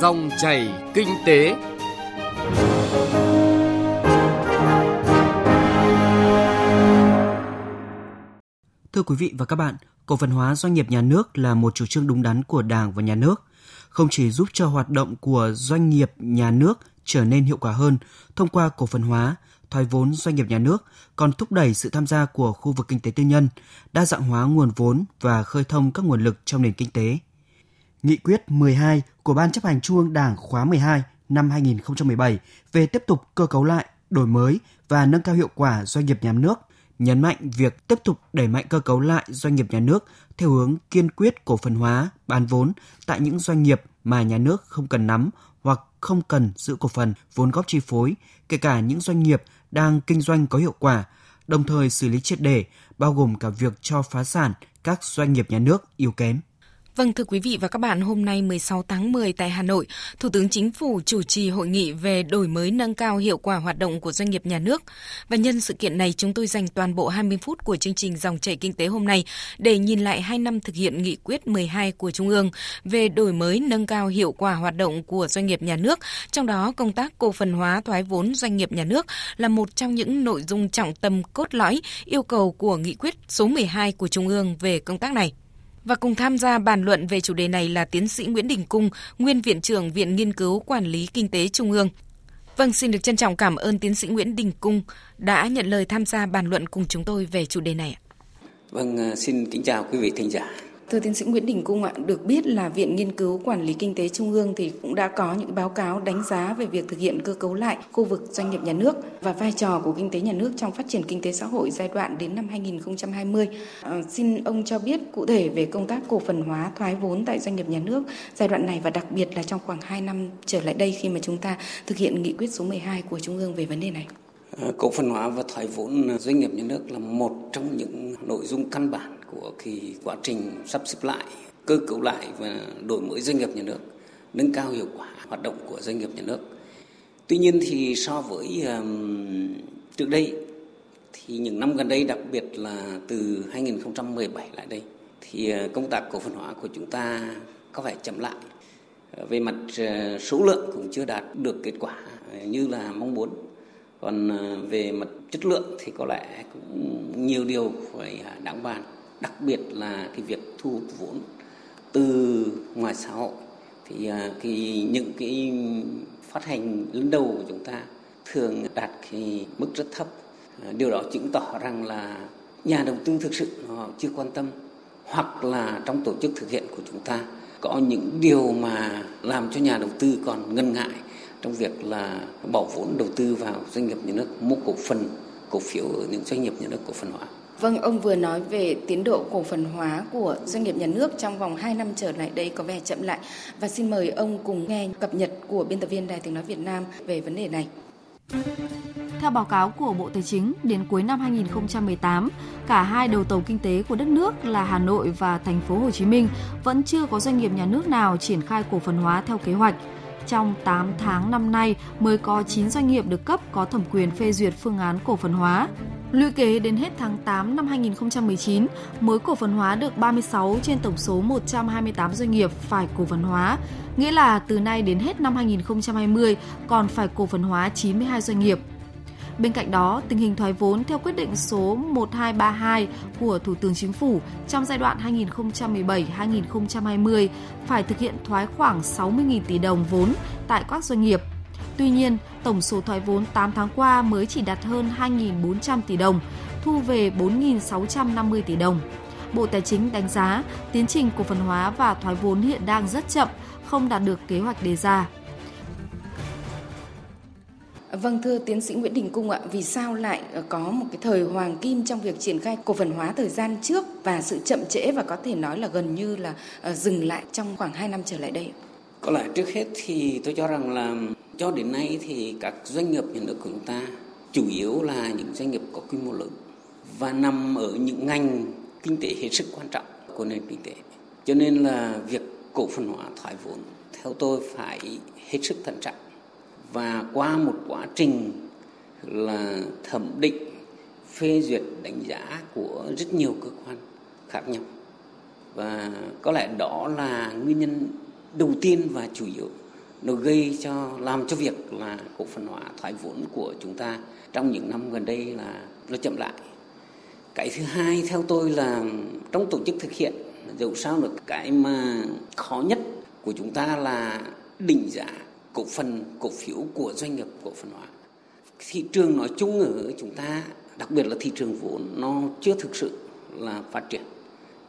Dòng chảy kinh tế. Thưa quý vị và các bạn, cổ phần hóa doanh nghiệp nhà nước là một chủ trương đúng đắn của Đảng và Nhà nước, không chỉ giúp cho hoạt động của doanh nghiệp nhà nước trở nên hiệu quả hơn thông qua cổ phần hóa, thoái vốn doanh nghiệp nhà nước còn thúc đẩy sự tham gia của khu vực kinh tế tư nhân, đa dạng hóa nguồn vốn và khơi thông các nguồn lực trong nền kinh tế. Nghị quyết 12 của Ban chấp hành Trung ương Đảng khóa 12 năm 2017 về tiếp tục cơ cấu lại, đổi mới và nâng cao hiệu quả doanh nghiệp nhà nước, nhấn mạnh việc tiếp tục đẩy mạnh cơ cấu lại doanh nghiệp nhà nước theo hướng kiên quyết cổ phần hóa, bán vốn tại những doanh nghiệp mà nhà nước không cần nắm hoặc không cần giữ cổ phần, vốn góp chi phối, kể cả những doanh nghiệp đang kinh doanh có hiệu quả, đồng thời xử lý triệt để, bao gồm cả việc cho phá sản các doanh nghiệp nhà nước yếu kém. Vâng thưa quý vị và các bạn, hôm nay 16 tháng 10 tại Hà Nội, Thủ tướng Chính phủ chủ trì hội nghị về đổi mới nâng cao hiệu quả hoạt động của doanh nghiệp nhà nước. Và nhân sự kiện này, chúng tôi dành toàn bộ 20 phút của chương trình Dòng chảy kinh tế hôm nay để nhìn lại 2 năm thực hiện nghị quyết 12 của Trung ương về đổi mới nâng cao hiệu quả hoạt động của doanh nghiệp nhà nước, trong đó công tác cổ phần hóa thoái vốn doanh nghiệp nhà nước là một trong những nội dung trọng tâm cốt lõi yêu cầu của nghị quyết số 12 của Trung ương về công tác này. Và cùng tham gia bàn luận về chủ đề này là tiến sĩ Nguyễn Đình Cung, nguyên viện trưởng Viện Nghiên cứu Quản lý Kinh tế Trung ương. Vâng, xin được trân trọng cảm ơn tiến sĩ Nguyễn Đình Cung đã nhận lời tham gia bàn luận cùng chúng tôi về chủ đề này. Vâng, ờ, xin kính chào quý vị thính giả. Thưa tiến sĩ Nguyễn Đình Cung ạ, được biết là Viện Nghiên cứu Quản lý Kinh tế Trung ương thì cũng đã có những báo cáo đánh giá về việc thực hiện cơ cấu lại khu vực doanh nghiệp nhà nước và vai trò của kinh tế nhà nước trong phát triển kinh tế xã hội giai đoạn đến năm 2020. À, xin ông cho biết cụ thể về công tác cổ phần hóa thoái vốn tại doanh nghiệp nhà nước giai đoạn này và đặc biệt là trong khoảng 2 năm trở lại đây khi mà chúng ta thực hiện nghị quyết số 12 của Trung ương về vấn đề này. À, cổ phần hóa và thoái vốn doanh nghiệp nhà nước là một trong những nội dung căn bản của cái quá trình sắp xếp lại, cơ cấu lại và đổi mới doanh nghiệp nhà nước, nâng cao hiệu quả hoạt động của doanh nghiệp nhà nước. Tuy nhiên thì so với um, trước đây thì những năm gần đây đặc biệt là từ 2017 lại đây thì ờ, công tác cổ phần hóa của chúng ta có vẻ chậm lại. Ờ, về mặt ờ, số lượng cũng chưa đạt được kết quả như là mong muốn. Còn về mặt chất lượng thì có lẽ cũng nhiều điều phải à, đáng bàn đặc biệt là cái việc thu hút vốn từ ngoài xã hội. Thì à, cái những cái phát hành lớn đầu của chúng ta thường đạt cái mức rất thấp. À, điều đó chứng tỏ rằng là nhà đầu tư thực sự họ chưa quan tâm, hoặc là trong tổ chức thực hiện của chúng ta có những điều mà làm cho nhà đầu tư còn ngần ngại trong việc là bỏ vốn đầu tư vào doanh nghiệp nhà nước, mua cổ phần, cổ phiếu ở những doanh nghiệp nhà nước cổ phần hóa. Vâng, ông vừa nói về tiến độ cổ phần hóa của doanh nghiệp nhà nước trong vòng 2 năm trở lại đây có vẻ chậm lại. Và xin mời ông cùng nghe cập nhật của biên tập viên Đài tiếng nói Việt Nam về vấn đề này. Theo báo cáo của Bộ Tài chính, đến cuối năm 2018, cả hai đầu tàu kinh tế của đất nước là Hà Nội và thành phố Hồ Chí Minh vẫn chưa có doanh nghiệp nhà nước nào triển khai cổ phần hóa theo kế hoạch. Trong 8 tháng năm nay mới có 9 doanh nghiệp được cấp có thẩm quyền phê duyệt phương án cổ phần hóa. Lũy kế đến hết tháng 8 năm 2019, mới cổ phần hóa được 36 trên tổng số 128 doanh nghiệp phải cổ phần hóa, nghĩa là từ nay đến hết năm 2020 còn phải cổ phần hóa 92 doanh nghiệp. Bên cạnh đó, tình hình thoái vốn theo quyết định số 1232 của Thủ tướng Chính phủ trong giai đoạn 2017-2020 phải thực hiện thoái khoảng 60.000 tỷ đồng vốn tại các doanh nghiệp – Tuy nhiên, tổng số thoái vốn 8 tháng qua mới chỉ đạt hơn 2.400 tỷ đồng, thu về 4.650 tỷ đồng. Bộ Tài chính đánh giá tiến trình cổ phần hóa và thoái vốn hiện đang rất chậm, không đạt được kế hoạch đề ra. Vâng thưa tiến sĩ Nguyễn Đình Cung ạ, vì sao lại có một cái thời hoàng kim trong việc triển khai cổ phần hóa thời gian trước và sự chậm trễ và có thể nói là gần như là ờ, dừng lại trong khoảng 2 năm trở lại đây? Có lẽ trước hết thì tôi cho rằng là cho đến nay thì các doanh nghiệp nhà nước của chúng ta chủ yếu là những doanh nghiệp có quy mô lớn và nằm ở những ngành kinh tế hết sức quan trọng của nền kinh tế. Cho nên là việc cổ phần hóa thoái vốn theo tôi phải hết sức thận trọng và qua một quá trình là thẩm định, phê duyệt, đánh giá của rất nhiều cơ quan khác nhau và có lẽ đó là nguyên nhân đầu tiên và chủ yếu, nó gây cho, làm cho việc là cổ phần hóa thoái vốn của chúng ta trong những năm gần đây là nó chậm lại. Cái thứ hai, theo tôi là trong tổ chức thực hiện, dẫu sao được cái mà khó nhất của chúng ta là định giá cổ phần, cổ phiếu của doanh nghiệp cổ phần hóa. Thị trường nói chung ở chúng ta, đặc biệt là thị trường vốn, nó chưa thực sự là phát triển,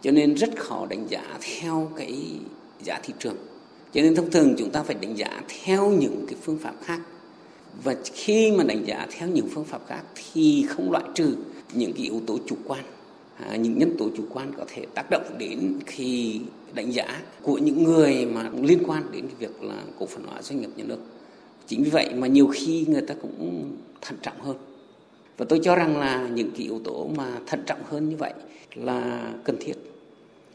cho nên rất khó đánh giá theo cái giá thị trường. Cho nên thông thường chúng ta phải đánh giá theo những cái phương pháp khác. Và khi mà đánh giá theo những phương pháp khác thì không loại trừ những cái yếu tố chủ quan. À, những nhân tố chủ quan có thể tác động đến khi đánh giá của những người mà liên quan đến cái việc là cổ phần hóa doanh nghiệp nhà nước. Chính vì vậy mà nhiều khi người ta cũng thận trọng hơn. Và tôi cho rằng là những cái yếu tố mà thận trọng hơn như vậy là cần thiết.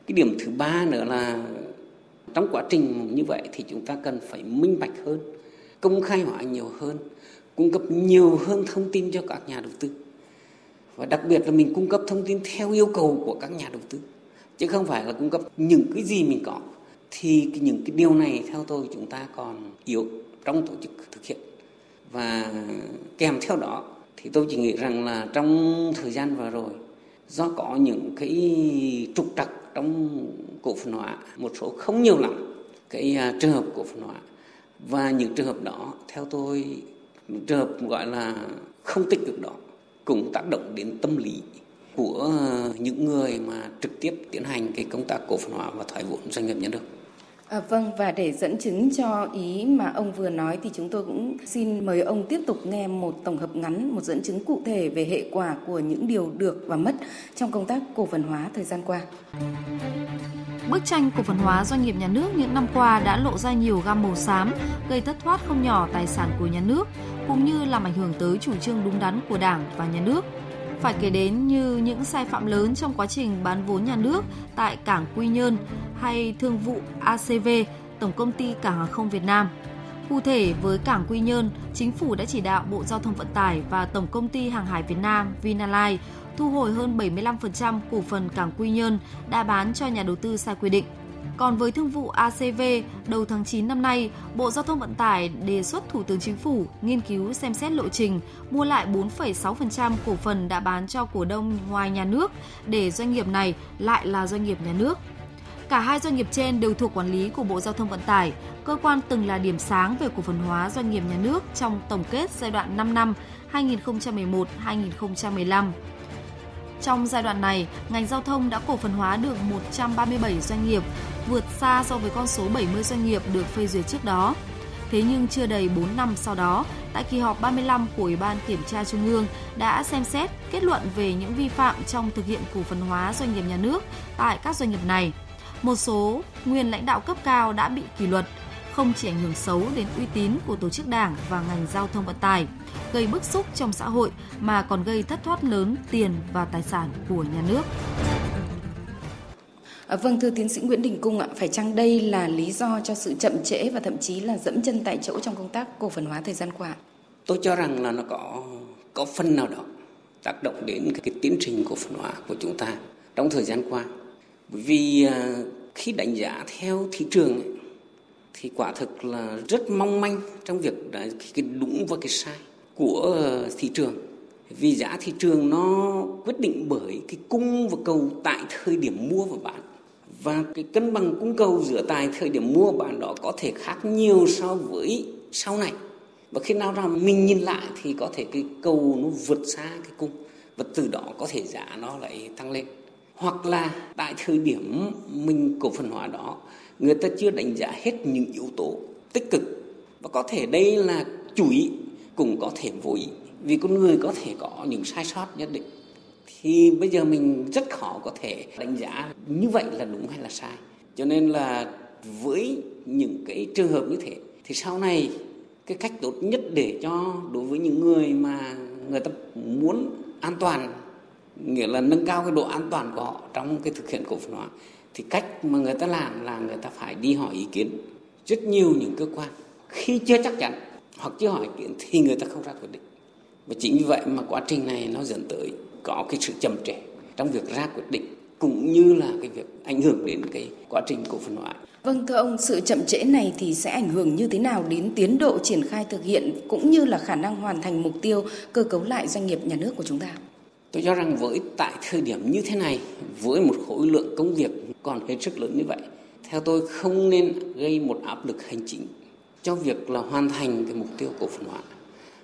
Cái điểm thứ ba nữa là trong quá trình như vậy thì chúng ta cần phải minh bạch hơn, công khai hóa nhiều hơn, cung cấp nhiều hơn thông tin cho các nhà đầu tư. Và đặc biệt là mình cung cấp thông tin theo yêu cầu của các nhà đầu tư, chứ không phải là cung cấp những cái gì mình có. Thì những cái điều này theo tôi chúng ta còn yếu trong tổ chức thực hiện. Và kèm theo đó thì tôi chỉ nghĩ rằng là trong thời gian vừa rồi, do có những cái trục trặc trong cổ phần hóa một số không nhiều lắm cái uh, trường hợp cổ phần hóa và những trường hợp đó theo tôi trường hợp gọi là không tích cực đó cũng tác động đến tâm lý của à, những người mà trực tiếp tiến hành cái công tác cổ phần hóa và thoái vốn doanh nghiệp nhà nước. À, vâng và để dẫn chứng cho ý mà ông vừa nói thì chúng tôi cũng xin mời ông tiếp tục nghe một tổng hợp ngắn, một dẫn chứng cụ thể về hệ quả của những điều được và mất trong công tác cổ phần hóa thời gian qua. Bức tranh cổ phần hóa doanh nghiệp nhà nước những năm qua đã lộ ra nhiều gam màu xám, gây thất thoát không nhỏ tài sản của nhà nước, cũng như làm ảnh hưởng tới chủ trương đúng đắn của Đảng và nhà nước. Phải kể đến như những sai phạm lớn trong quá trình bán vốn nhà nước tại cảng Quy Nhơn hay thương vụ ACV, Tổng công ty Cảng hàng không Việt Nam. Cụ thể với cảng Quy Nhơn, chính phủ đã chỉ đạo Bộ Giao thông Vận tải và Tổng công ty Hàng hải Việt Nam Vinalines thu hồi hơn 75% cổ phần cảng Quy Nhơn đã bán cho nhà đầu tư sai quy định. Còn với thương vụ ACV, đầu tháng 9 năm nay, Bộ Giao thông Vận tải đề xuất Thủ tướng Chính phủ nghiên cứu xem xét lộ trình mua lại 4,6% cổ phần đã bán cho cổ đông ngoài nhà nước để doanh nghiệp này lại là doanh nghiệp nhà nước. Cả hai doanh nghiệp trên đều thuộc quản lý của Bộ Giao thông Vận tải, cơ quan từng là điểm sáng về cổ phần hóa doanh nghiệp nhà nước trong tổng kết giai đoạn 5 năm 2011-2015. Trong giai đoạn này, ngành giao thông đã cổ phần hóa được 137 doanh nghiệp, vượt xa so với con số 70 doanh nghiệp được phê duyệt trước đó. Thế nhưng chưa đầy 4 năm sau đó, tại kỳ họp 35 của Ủy ban Kiểm tra Trung ương đã xem xét kết luận về những vi phạm trong thực hiện cổ phần hóa doanh nghiệp nhà nước tại các doanh nghiệp này. Một số nguyên lãnh đạo cấp cao đã bị kỷ luật, không chỉ ảnh hưởng xấu đến uy tín của tổ chức đảng và ngành giao thông vận tải, gây bức xúc trong xã hội mà còn gây thất thoát lớn tiền và tài sản của nhà nước. À, vâng thưa tiến sĩ Nguyễn Đình Cung ạ, phải chăng đây là lý do cho sự chậm trễ và thậm chí là dẫm chân tại chỗ trong công tác cổ phần hóa thời gian qua? Tôi cho rằng là nó có có phần nào đó tác động đến cái tiến trình cổ phần hóa của chúng ta trong thời gian qua. Vì à, khi đánh giá theo thị trường ấy, thì quả thực là rất mong manh trong việc cái đúng và cái sai của ờ, thị trường. Vì giá thị trường nó quyết định bởi cái cung và cầu tại thời điểm mua và bán. Và cái cân bằng cung cầu giữa tại thời điểm mua và bán đó có thể khác nhiều so với sau này. Và khi nào ra mình nhìn lại thì có thể cái cầu nó vượt xa cái cung và từ đó có thể giá nó lại tăng lên. Hoặc là tại thời điểm mình cổ phần hóa đó, người ta chưa đánh giá hết những yếu tố tích cực. Và có thể đây là chủ ý cũng có thể vô ý vì con người có thể có những sai sót nhất định, thì bây giờ mình rất khó có thể đánh giá như vậy là đúng hay là sai. Cho nên là với những cái trường hợp như thế, thì sau này cái cách tốt nhất để cho đối với những người mà người ta muốn an toàn, nghĩa là nâng cao cái độ an toàn của họ trong cái thực hiện cổ phần hóa, thì cách mà người ta làm là người ta phải đi hỏi ý kiến rất nhiều những cơ quan khi chưa chắc chắn hoặc chưa hỏi kiến thì người ta không ra quyết định và chính vì vậy mà quá trình này nó dẫn tới có cái sự chậm trễ trong việc ra quyết định cũng như là cái việc ảnh hưởng đến cái quá trình cổ phần hóa Vâng thưa ông, sự chậm trễ này thì sẽ ảnh hưởng như thế nào đến tiến độ triển khai thực hiện cũng như là khả năng hoàn thành mục tiêu cơ cấu lại doanh nghiệp nhà nước của chúng ta? Tôi cho rằng với tại thời điểm như thế này, với một khối lượng công việc còn hết sức lớn như vậy, theo tôi không nên gây một áp lực hành chính cho việc là hoàn thành cái mục tiêu cổ phần hóa.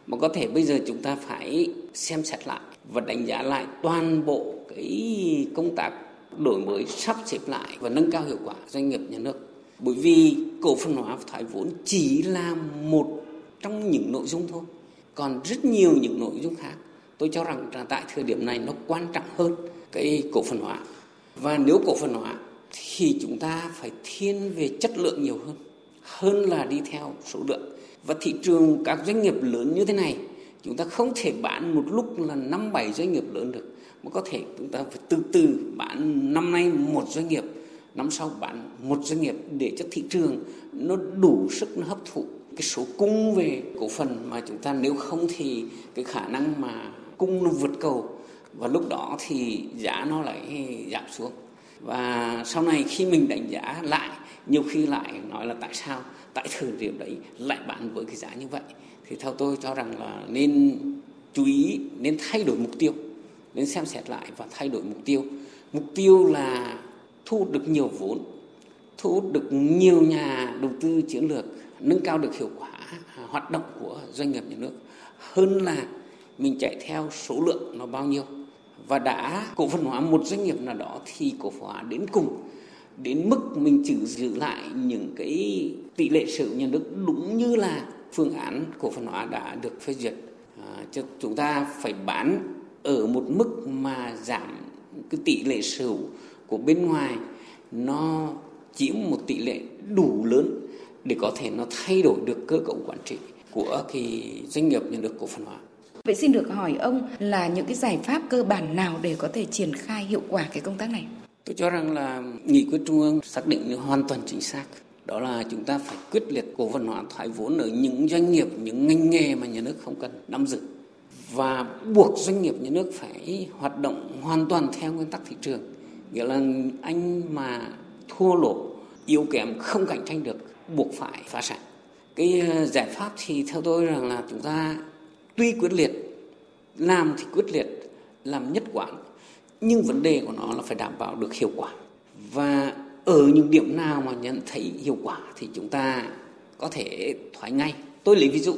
Mà có thể bây giờ chúng ta phải xem xét lại và đánh giá lại toàn bộ cái công tác đổi mới, sắp xếp lại và nâng cao hiệu quả doanh nghiệp nhà nước. Bởi vì cổ phần hóa và thoái vốn chỉ là một trong những nội dung thôi. Còn rất nhiều những nội dung khác. Tôi cho rằng là tại thời điểm này nó quan trọng hơn cái cổ phần hóa. Và nếu cổ phần hóa thì chúng ta phải thiên về chất lượng nhiều hơn hơn là đi theo số lượng. Và thị trường các doanh nghiệp lớn như thế này, chúng ta không thể bán một lúc là năm, bảy doanh nghiệp lớn được, mà có thể chúng ta phải từ từ bán năm nay một doanh nghiệp, năm sau bán một doanh nghiệp để cho thị trường nó đủ sức nó hấp thụ. Cái số cung về cổ phần mà chúng ta nếu không thì cái khả năng mà cung nó vượt cầu, và lúc đó thì giá nó lại giảm xuống. Và sau này khi mình đánh giá lại nhiều khi lại nói là tại sao, tại thời điểm đấy lại bán với cái giá như vậy? Thì theo tôi cho rằng là nên chú ý, nên thay đổi mục tiêu, nên xem xét lại và thay đổi mục tiêu. Mục tiêu là thu hút được nhiều vốn, thu hút được nhiều nhà đầu tư chiến lược, nâng cao được hiệu quả hoạt động của doanh nghiệp nhà nước. Hơn là mình chạy theo số lượng nó bao nhiêu. Và đã cổ phần hóa một doanh nghiệp nào đó thì cổ phần hóa đến cùng đến mức mình chỉ giữ lại những cái tỷ lệ sở hữu nhà nước đúng như là phương án cổ phần hóa đã được phê duyệt à, chứ chúng ta phải bán ở một mức mà giảm cái tỷ lệ sở hữu của bên ngoài nó chiếm một tỷ lệ đủ lớn để có thể nó thay đổi được cơ cấu quản trị của cái doanh nghiệp nhà nước cổ phần hóa. Vậy xin được hỏi ông là những cái giải pháp cơ bản nào để có thể triển khai hiệu quả cái công tác này? Tôi cho rằng là nghị quyết trung ương xác định hoàn toàn chính xác. Đó là chúng ta phải quyết liệt cổ phần hóa thoái vốn ở những doanh nghiệp, những ngành nghề mà nhà nước không cần nắm giữ. Và buộc doanh nghiệp nhà nước phải hoạt động hoàn toàn theo nguyên tắc thị trường. Nghĩa là anh mà thua lỗ yếu kém không cạnh tranh được buộc phải phá sản. Cái ờ, giải pháp thì theo tôi rằng là chúng ta tuy quyết liệt làm thì quyết liệt làm nhất quán nhưng vấn đề của nó là phải đảm bảo được hiệu quả. Và ở những điểm nào mà nhận thấy hiệu quả thì chúng ta có thể thoái ngay. Tôi lấy ví dụ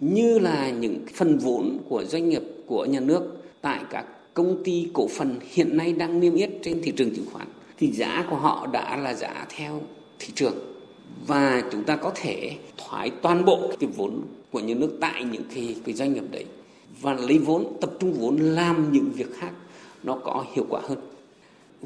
như là những phần vốn của doanh nghiệp của nhà nước tại các công ty cổ phần hiện nay đang niêm yết trên thị trường chứng khoán thì giá của họ đã là giá theo thị trường. Và chúng ta có thể thoái toàn bộ cái vốn của nhà nước tại những cái, cái doanh nghiệp đấy và lấy vốn tập trung vốn làm những việc khác nó có hiệu quả hơn.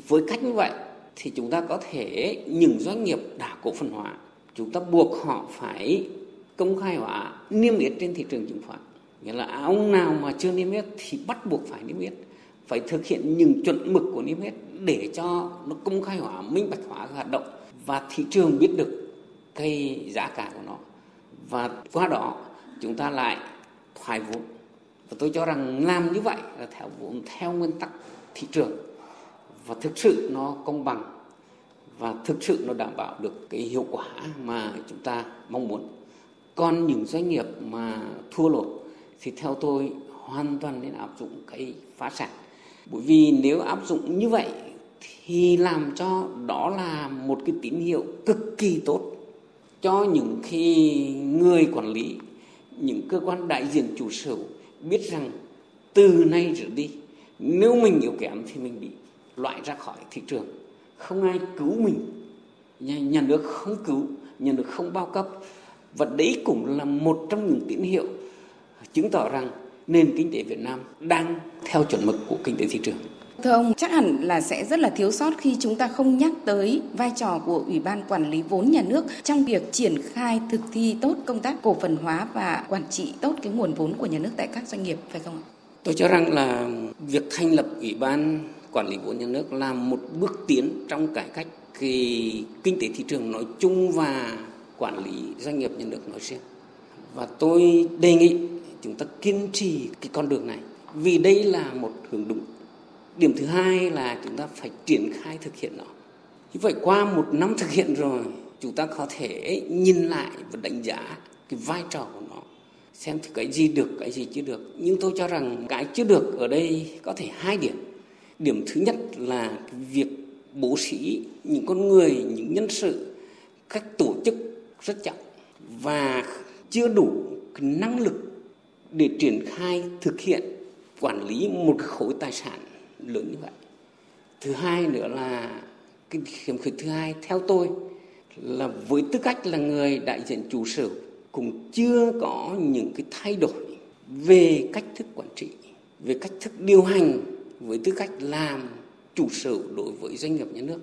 Với cách như vậy thì chúng ta có thể, những doanh nghiệp đã cổ phần hóa, chúng ta buộc họ phải công khai hóa, niêm yết trên thị trường chứng khoán. Nghĩa là ông nào mà chưa niêm yết thì bắt buộc phải niêm yết, phải thực hiện những chuẩn mực của niêm yết để cho nó công khai hóa, minh bạch hóa hoạt động. Và thị trường biết được cái giá cả của nó. Và qua đó chúng ta lại thoái vốn và tôi cho rằng làm như vậy là theo theo nguyên tắc thị trường. Và thực sự nó công bằng và thực sự nó đảm bảo được cái hiệu quả mà chúng ta mong muốn. Còn những doanh nghiệp mà thua lỗ thì theo tôi hoàn toàn nên áp dụng cái phá sản. Bởi vì nếu áp dụng như vậy thì làm cho đó là một cái tín hiệu cực kỳ tốt cho những khi người quản lý, những cơ quan đại diện chủ sở biết rằng từ nay trở đi nếu mình yếu kém thì mình bị loại ra khỏi thị trường. Không ai cứu mình. Nhà, nhà nước không cứu nhà nước không bao cấp. Và đấy cũng là một trong những tín hiệu chứng tỏ rằng nền kinh tế Việt Nam đang theo chuẩn mực của kinh tế thị trường. Thưa ông, chắc hẳn là sẽ rất là thiếu sót khi chúng ta không nhắc tới vai trò của Ủy ban Quản lý vốn nhà nước trong việc triển khai thực thi tốt công tác cổ phần hóa và quản trị tốt cái nguồn vốn của nhà nước tại các doanh nghiệp, phải không ạ? Tôi cho rằng là việc thành lập Ủy ban Quản lý vốn nhà nước là một bước tiến trong cải cách cái kinh tế thị trường nói chung và quản lý doanh nghiệp nhà nước nói riêng. Và tôi đề nghị chúng ta kiên trì cái con đường này vì đây là một hướng đúng. Điểm thứ hai là chúng ta phải triển khai thực hiện nó. Như vậy qua một năm thực hiện rồi, chúng ta có thể nhìn lại và đánh giá cái vai trò của nó, xem thì cái gì được, cái gì chưa được. Nhưng tôi cho rằng cái chưa được ở đây có thể hai điểm. Điểm thứ nhất là việc bố sĩ những con người, những nhân sự cách tổ chức rất chậm và chưa đủ năng lực để triển khai thực hiện quản lý một khối tài sản lớn như vậy. Thứ hai nữa là cái khiếm khuyết thứ hai, theo tôi, là với tư cách là người đại diện chủ sở cũng chưa có những cái thay đổi về cách thức quản trị, về cách thức điều hành, với tư cách làm chủ sở đối với doanh nghiệp nhà nước,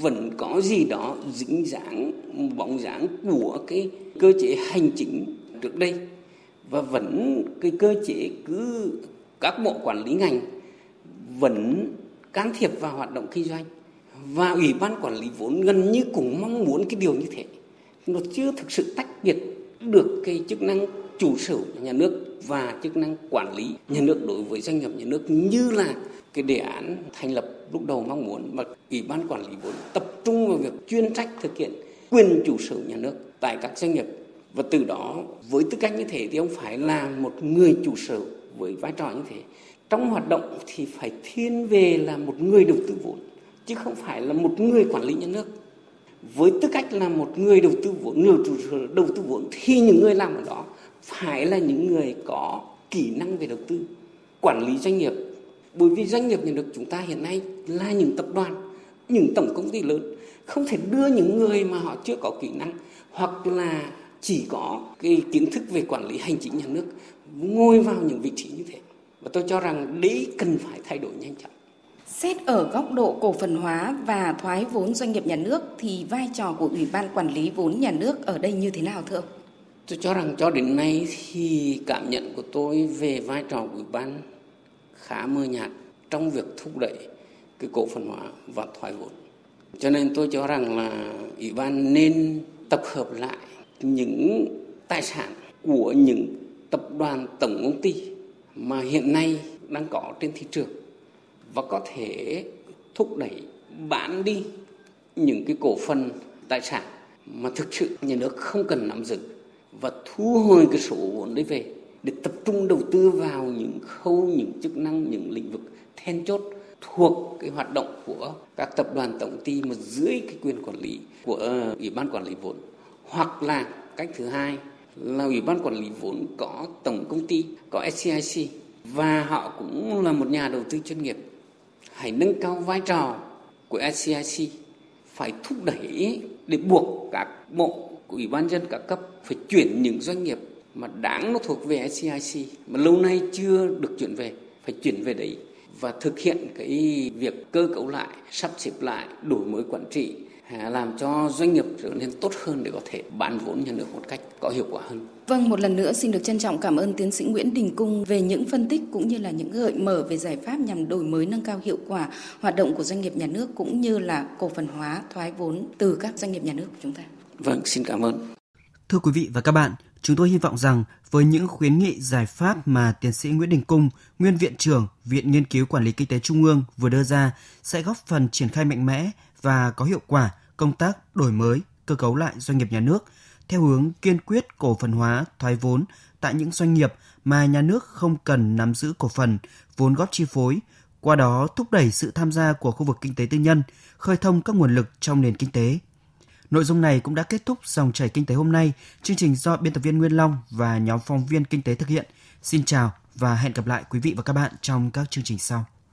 vẫn có gì đó dính dáng, bóng dáng của cái cơ chế hành chính trước đây. Và vẫn cái cơ chế cứ các bộ quản lý ngành vẫn can thiệp vào hoạt động kinh doanh. Và ủy ban quản lý vốn gần như cũng mong muốn cái điều như thế. Nó chưa thực sự tách biệt được cái chức năng chủ sở nhà nước và chức năng quản lý nhà nước đối với doanh nghiệp nhà nước như là cái đề án thành lập lúc đầu mong muốn. Mà ủy ban quản lý vốn tập trung vào việc chuyên trách thực hiện quyền chủ sở nhà nước tại các doanh nghiệp. Và từ đó, với tư cách như thế thì ông phải là một người chủ sở với vai trò như thế trong hoạt động thì phải thiên về là một người đầu tư vốn, chứ không phải là một người quản lý nhà nước. Với tư cách là một người đầu tư vốn, người chủ đầu tư vốn, thì những người làm ở đó phải là những người có kỹ năng về đầu tư, quản lý doanh nghiệp. Bởi vì doanh nghiệp nhà nước chúng ta hiện nay là những tập đoàn, những tổng công ty lớn, không thể đưa những người mà họ chưa có kỹ năng hoặc là chỉ có cái kiến thức về quản lý hành chính nhà nước ngồi vào những vị trí như thế và tôi cho rằng đấy cần phải thay đổi nhanh chóng Xét ở góc độ cổ phần hóa và thoái vốn doanh nghiệp nhà nước thì vai trò của Ủy ban Quản lý vốn nhà nước ở đây như thế nào thưa ông? Tôi cho rằng cho đến nay thì cảm nhận của tôi về vai trò của Ủy ban khá mơ nhạt trong việc thúc đẩy cái cổ phần hóa và thoái vốn. Cho nên tôi cho rằng là Ủy ban nên tập hợp lại những tài sản của những tập đoàn tổng công ty mà hiện nay đang có trên thị trường và có thể thúc đẩy bán đi những cái cổ phần tài sản mà thực sự nhà nước không cần nắm giữ và thu hồi cái số vốn đấy về để tập trung đầu tư vào những khâu, những chức năng, những lĩnh vực then chốt thuộc cái hoạt động của các tập đoàn tổng ty mà dưới cái quyền quản lý của ờ, ủy ban quản lý vốn hoặc là cách thứ hai là ủy ban quản lý vốn có tổng công ty, có SCIC và họ cũng là một nhà đầu tư chuyên nghiệp. Hãy nâng cao vai trò của SCIC phải thúc đẩy để buộc các bộ của ủy ban dân các cấp phải chuyển những doanh nghiệp mà đáng nó thuộc về SCIC mà lâu nay chưa được chuyển về, phải chuyển về đấy và thực hiện cái việc cơ cấu lại, sắp xếp lại đổi mới quản trị làm cho doanh nghiệp trở nên tốt hơn để có thể bán vốn nhà nước một cách có hiệu quả hơn. Vâng, một lần nữa xin được trân trọng cảm ơn tiến sĩ Nguyễn Đình Cung về những phân tích cũng như là những gợi mở về giải pháp nhằm đổi mới nâng cao hiệu quả hoạt động của doanh nghiệp nhà nước cũng như là cổ phần hóa thoái vốn từ các doanh nghiệp nhà nước của chúng ta. Vâng, xin cảm ơn. Thưa quý vị và các bạn, chúng tôi hy vọng rằng với những khuyến nghị giải pháp mà tiến sĩ Nguyễn Đình Cung, nguyên viện trưởng Viện Nghiên cứu Quản lý Kinh tế Trung ương vừa đưa ra sẽ góp phần triển khai mạnh mẽ và có hiệu quả công tác đổi mới, cơ cấu lại doanh nghiệp nhà nước theo hướng kiên quyết cổ phần hóa, thoái vốn tại những doanh nghiệp mà nhà nước không cần nắm giữ cổ phần, vốn góp chi phối, qua đó thúc đẩy sự tham gia của khu vực kinh tế tư nhân, khơi thông các nguồn lực trong nền kinh tế. Nội dung này cũng đã kết thúc dòng chảy kinh tế hôm nay. Chương trình do biên tập viên Nguyên Long và nhóm phóng viên kinh tế thực hiện. Xin chào và hẹn gặp lại quý vị và các bạn trong các chương trình sau.